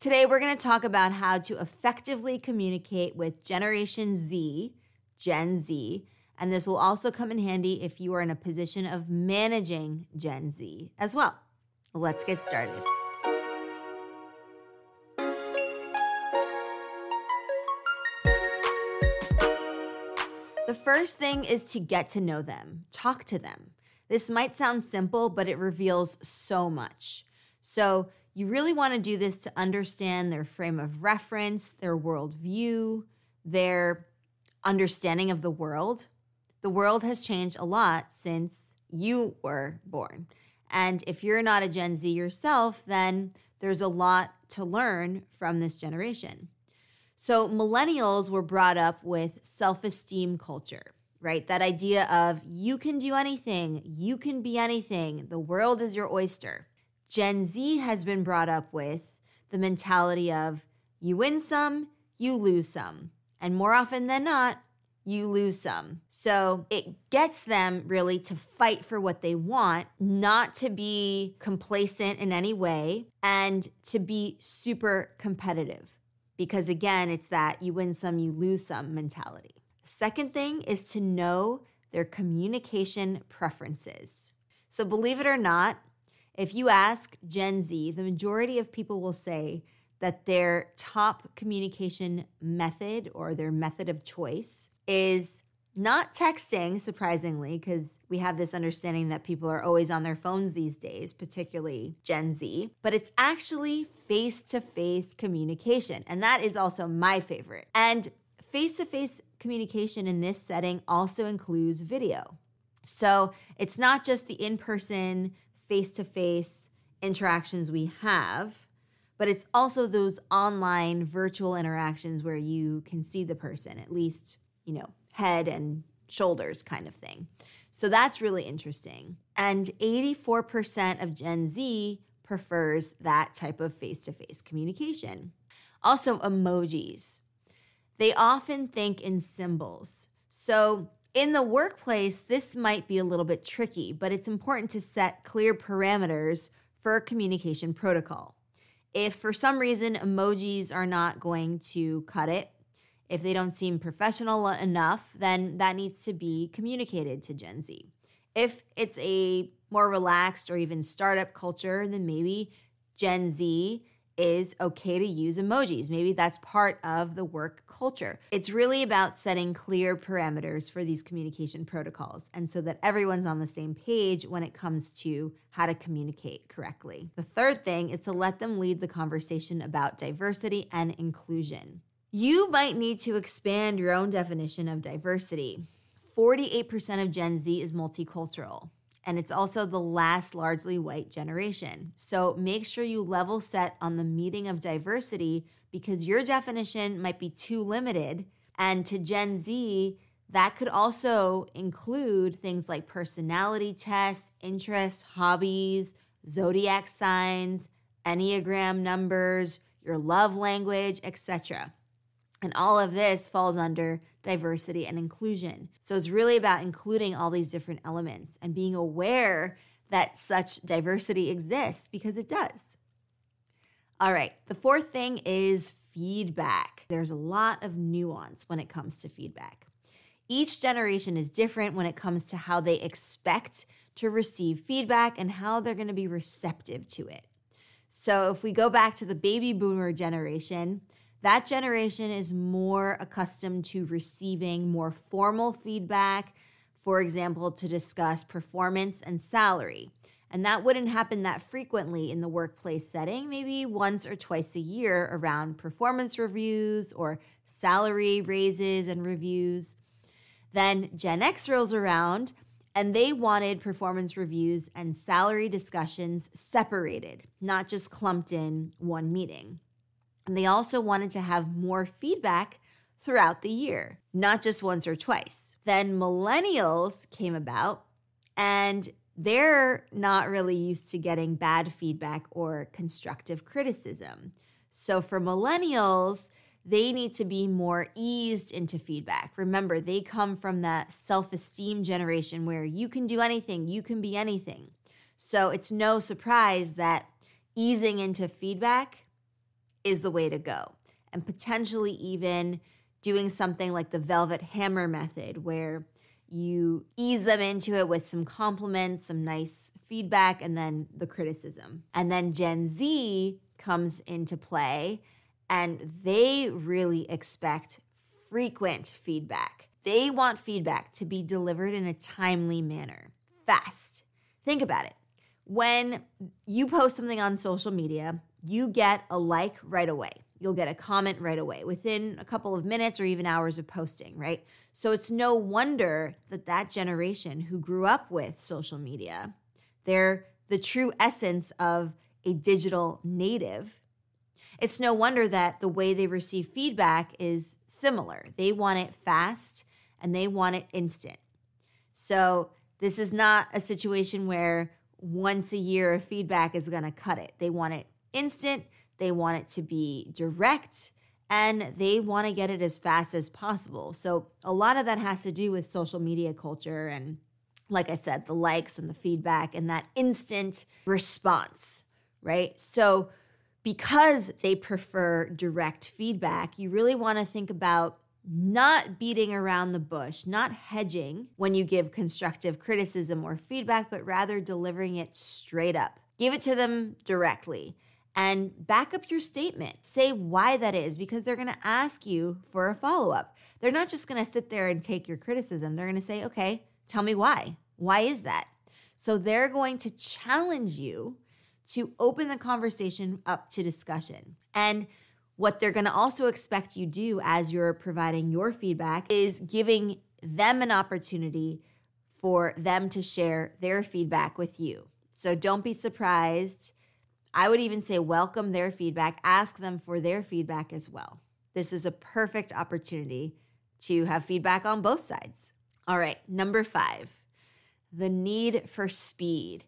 Today, we're going to talk about how to effectively communicate with Generation Z, Gen Z, and this will also come in handy if you are in a position of managing Gen Z as well. Let's get started. The first thing is to get to know them, talk to them. This might sound simple, but it reveals so much. So, you really want to do this to understand their frame of reference, their worldview, their understanding of the world. The world has changed a lot since you were born. And if you're not a Gen Z yourself, then there's a lot to learn from this generation. So, millennials were brought up with self esteem culture, right? That idea of you can do anything, you can be anything, the world is your oyster. Gen Z has been brought up with the mentality of you win some, you lose some. And more often than not, you lose some. So it gets them really to fight for what they want, not to be complacent in any way, and to be super competitive. Because again, it's that you win some, you lose some mentality. Second thing is to know their communication preferences. So believe it or not, if you ask Gen Z, the majority of people will say that their top communication method or their method of choice is not texting, surprisingly, because we have this understanding that people are always on their phones these days, particularly Gen Z, but it's actually face to face communication. And that is also my favorite. And face to face communication in this setting also includes video. So it's not just the in person face to face interactions we have, but it's also those online virtual interactions where you can see the person, at least, you know, head and shoulders kind of thing. So that's really interesting. And 84% of Gen Z prefers that type of face to face communication. Also, emojis. They often think in symbols. So in the workplace, this might be a little bit tricky, but it's important to set clear parameters for communication protocol. If for some reason emojis are not going to cut it, if they don't seem professional enough, then that needs to be communicated to Gen Z. If it's a more relaxed or even startup culture, then maybe Gen Z is okay to use emojis. Maybe that's part of the work culture. It's really about setting clear parameters for these communication protocols and so that everyone's on the same page when it comes to how to communicate correctly. The third thing is to let them lead the conversation about diversity and inclusion. You might need to expand your own definition of diversity. 48% of Gen Z is multicultural and it's also the last largely white generation. So make sure you level set on the meaning of diversity because your definition might be too limited. And to Gen Z, that could also include things like personality tests, interests, hobbies, zodiac signs, Enneagram numbers, your love language, etc. And all of this falls under diversity and inclusion. So it's really about including all these different elements and being aware that such diversity exists because it does. All right, the fourth thing is feedback. There's a lot of nuance when it comes to feedback. Each generation is different when it comes to how they expect to receive feedback and how they're going to be receptive to it. So, if we go back to the baby boomer generation, that generation is more accustomed to receiving more formal feedback, for example, to discuss performance and salary. And that wouldn't happen that frequently in the workplace setting, maybe once or twice a year around performance reviews or salary raises and reviews. Then Gen X rolls around and they wanted performance reviews and salary discussions separated, not just clumped in one meeting. And they also wanted to have more feedback throughout the year, not just once or twice. Then millennials came about and they're not really used to getting bad feedback or constructive criticism. So for millennials, they need to be more eased into feedback. Remember, they come from that self esteem generation where you can do anything, you can be anything. So it's no surprise that easing into feedback is the way to go. And potentially even doing something like the velvet hammer method, where you ease them into it with some compliments, some nice feedback, and then the criticism. And then Gen Z comes into play, and they really expect frequent feedback. They want feedback to be delivered in a timely manner, fast. Think about it. When you post something on social media, you get a like right away. You'll get a comment right away within a couple of minutes or even hours of posting, right? So it's no wonder that that generation who grew up with social media, they're the true essence of a digital native. It's no wonder that the way they receive feedback is similar. They want it fast and they want it instant. So this is not a situation where once a year of feedback is going to cut it. They want it instant, they want it to be direct, and they want to get it as fast as possible. So a lot of that has to do with social media culture and like I said, the likes and the feedback and that instant response, right? So because they prefer direct feedback, you really want to think about not beating around the bush, not hedging when you give constructive criticism or feedback, but rather delivering it straight up. Give it to them directly and back up your statement. Say why that is because they're going to ask you for a follow up. They're not just going to sit there and take your criticism. They're going to say, okay, tell me why. Why is that? So they're going to challenge you to open the conversation up to discussion. And what they're going to also expect you do as you're providing your feedback is giving them an opportunity for them to share their feedback with you. So don't be surprised. I would even say welcome their feedback, ask them for their feedback as well. This is a perfect opportunity to have feedback on both sides. All right, number five, the need for speed.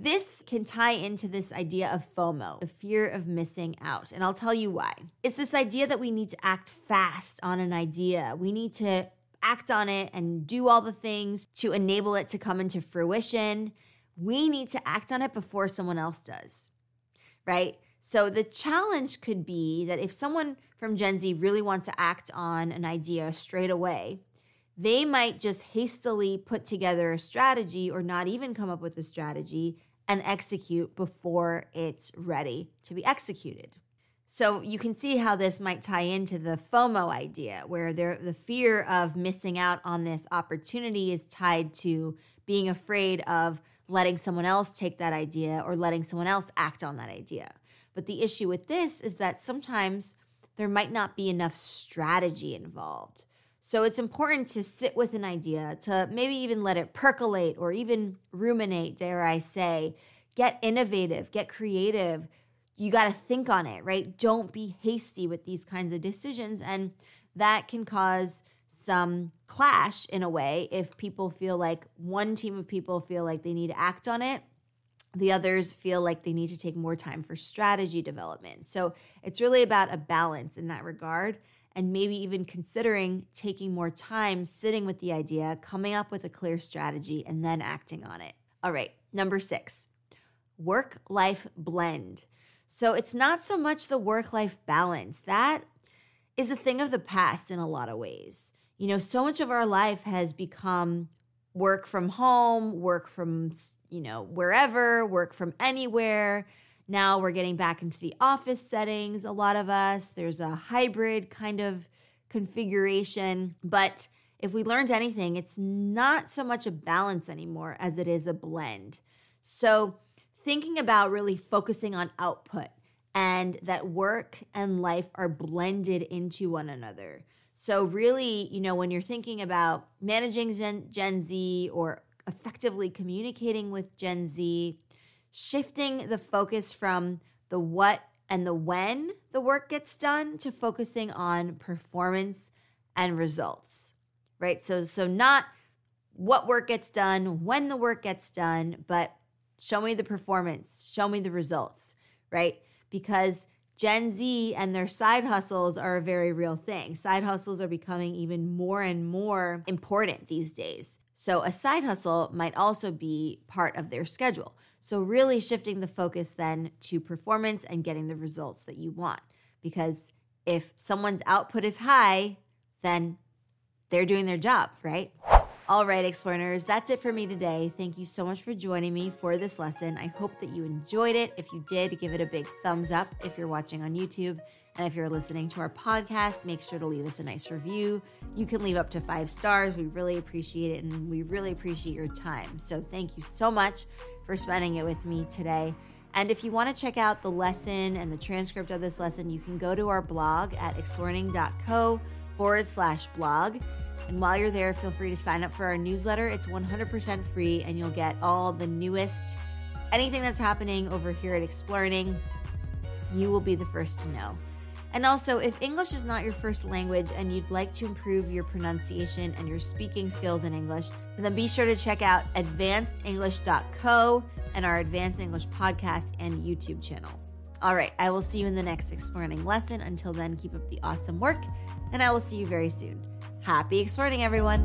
This can tie into this idea of FOMO, the fear of missing out. And I'll tell you why. It's this idea that we need to act fast on an idea. We need to act on it and do all the things to enable it to come into fruition. We need to act on it before someone else does, right? So the challenge could be that if someone from Gen Z really wants to act on an idea straight away, they might just hastily put together a strategy or not even come up with a strategy and execute before it's ready to be executed. So you can see how this might tie into the FOMO idea, where the fear of missing out on this opportunity is tied to being afraid of letting someone else take that idea or letting someone else act on that idea. But the issue with this is that sometimes there might not be enough strategy involved. So it's important to sit with an idea, to maybe even let it percolate or even ruminate, dare I say. Get innovative, get creative. You got to think on it, right? Don't be hasty with these kinds of decisions. And that can cause some clash in a way if people feel like one team of people feel like they need to act on it the others feel like they need to take more time for strategy development. So it's really about a balance in that regard and maybe even considering taking more time sitting with the idea, coming up with a clear strategy, and then acting on it. All right, number six, work life blend. So it's not so much the work life balance, that is a thing of the past in a lot of ways. You know, so much of our life has become work from home, work from, you know, wherever, work from anywhere. Now we're getting back into the office settings, a lot of us. There's a hybrid kind of configuration. But if we learned anything, it's not so much a balance anymore as it is a blend. So, thinking about really focusing on output and that work and life are blended into one another. So, really, you know, when you're thinking about managing Gen, Gen Z or effectively communicating with Gen Z, shifting the focus from the what and the when the work gets done to focusing on performance and results. Right? So so not what work gets done, when the work gets done, but show me the performance, show me the results, right? Because Gen Z and their side hustles are a very real thing. Side hustles are becoming even more and more important these days. So, a side hustle might also be part of their schedule. So, really shifting the focus then to performance and getting the results that you want. because if someone's output is high, then they're doing their job, right? All right, Explearners, that's it for me today. Thank you so much for joining me for this lesson. I hope that you enjoyed it. If you did, give it a big thumbs up if you're watching on YouTube. And if you're listening to our podcast, make sure to leave us a nice review. You can leave up to five stars. We really appreciate it and we really appreciate your time. So thank you so much for spending it with me today. And if you want to check out the lesson and the transcript of this lesson, you can go to our blog at explearning.co forward slash blog. And while you're there, feel free to sign up for our newsletter. It's 100% free and you'll get all the newest, anything that's happening over here at Explearning. You will be the first to know. And also, if English is not your first language and you'd like to improve your pronunciation and your speaking skills in English, then be sure to check out advancedenglish.co and our Advanced English podcast and YouTube channel. All right, I will see you in the next Explearning lesson. Until then, keep up the awesome work, and I will see you very soon. Happy Explearning, everyone!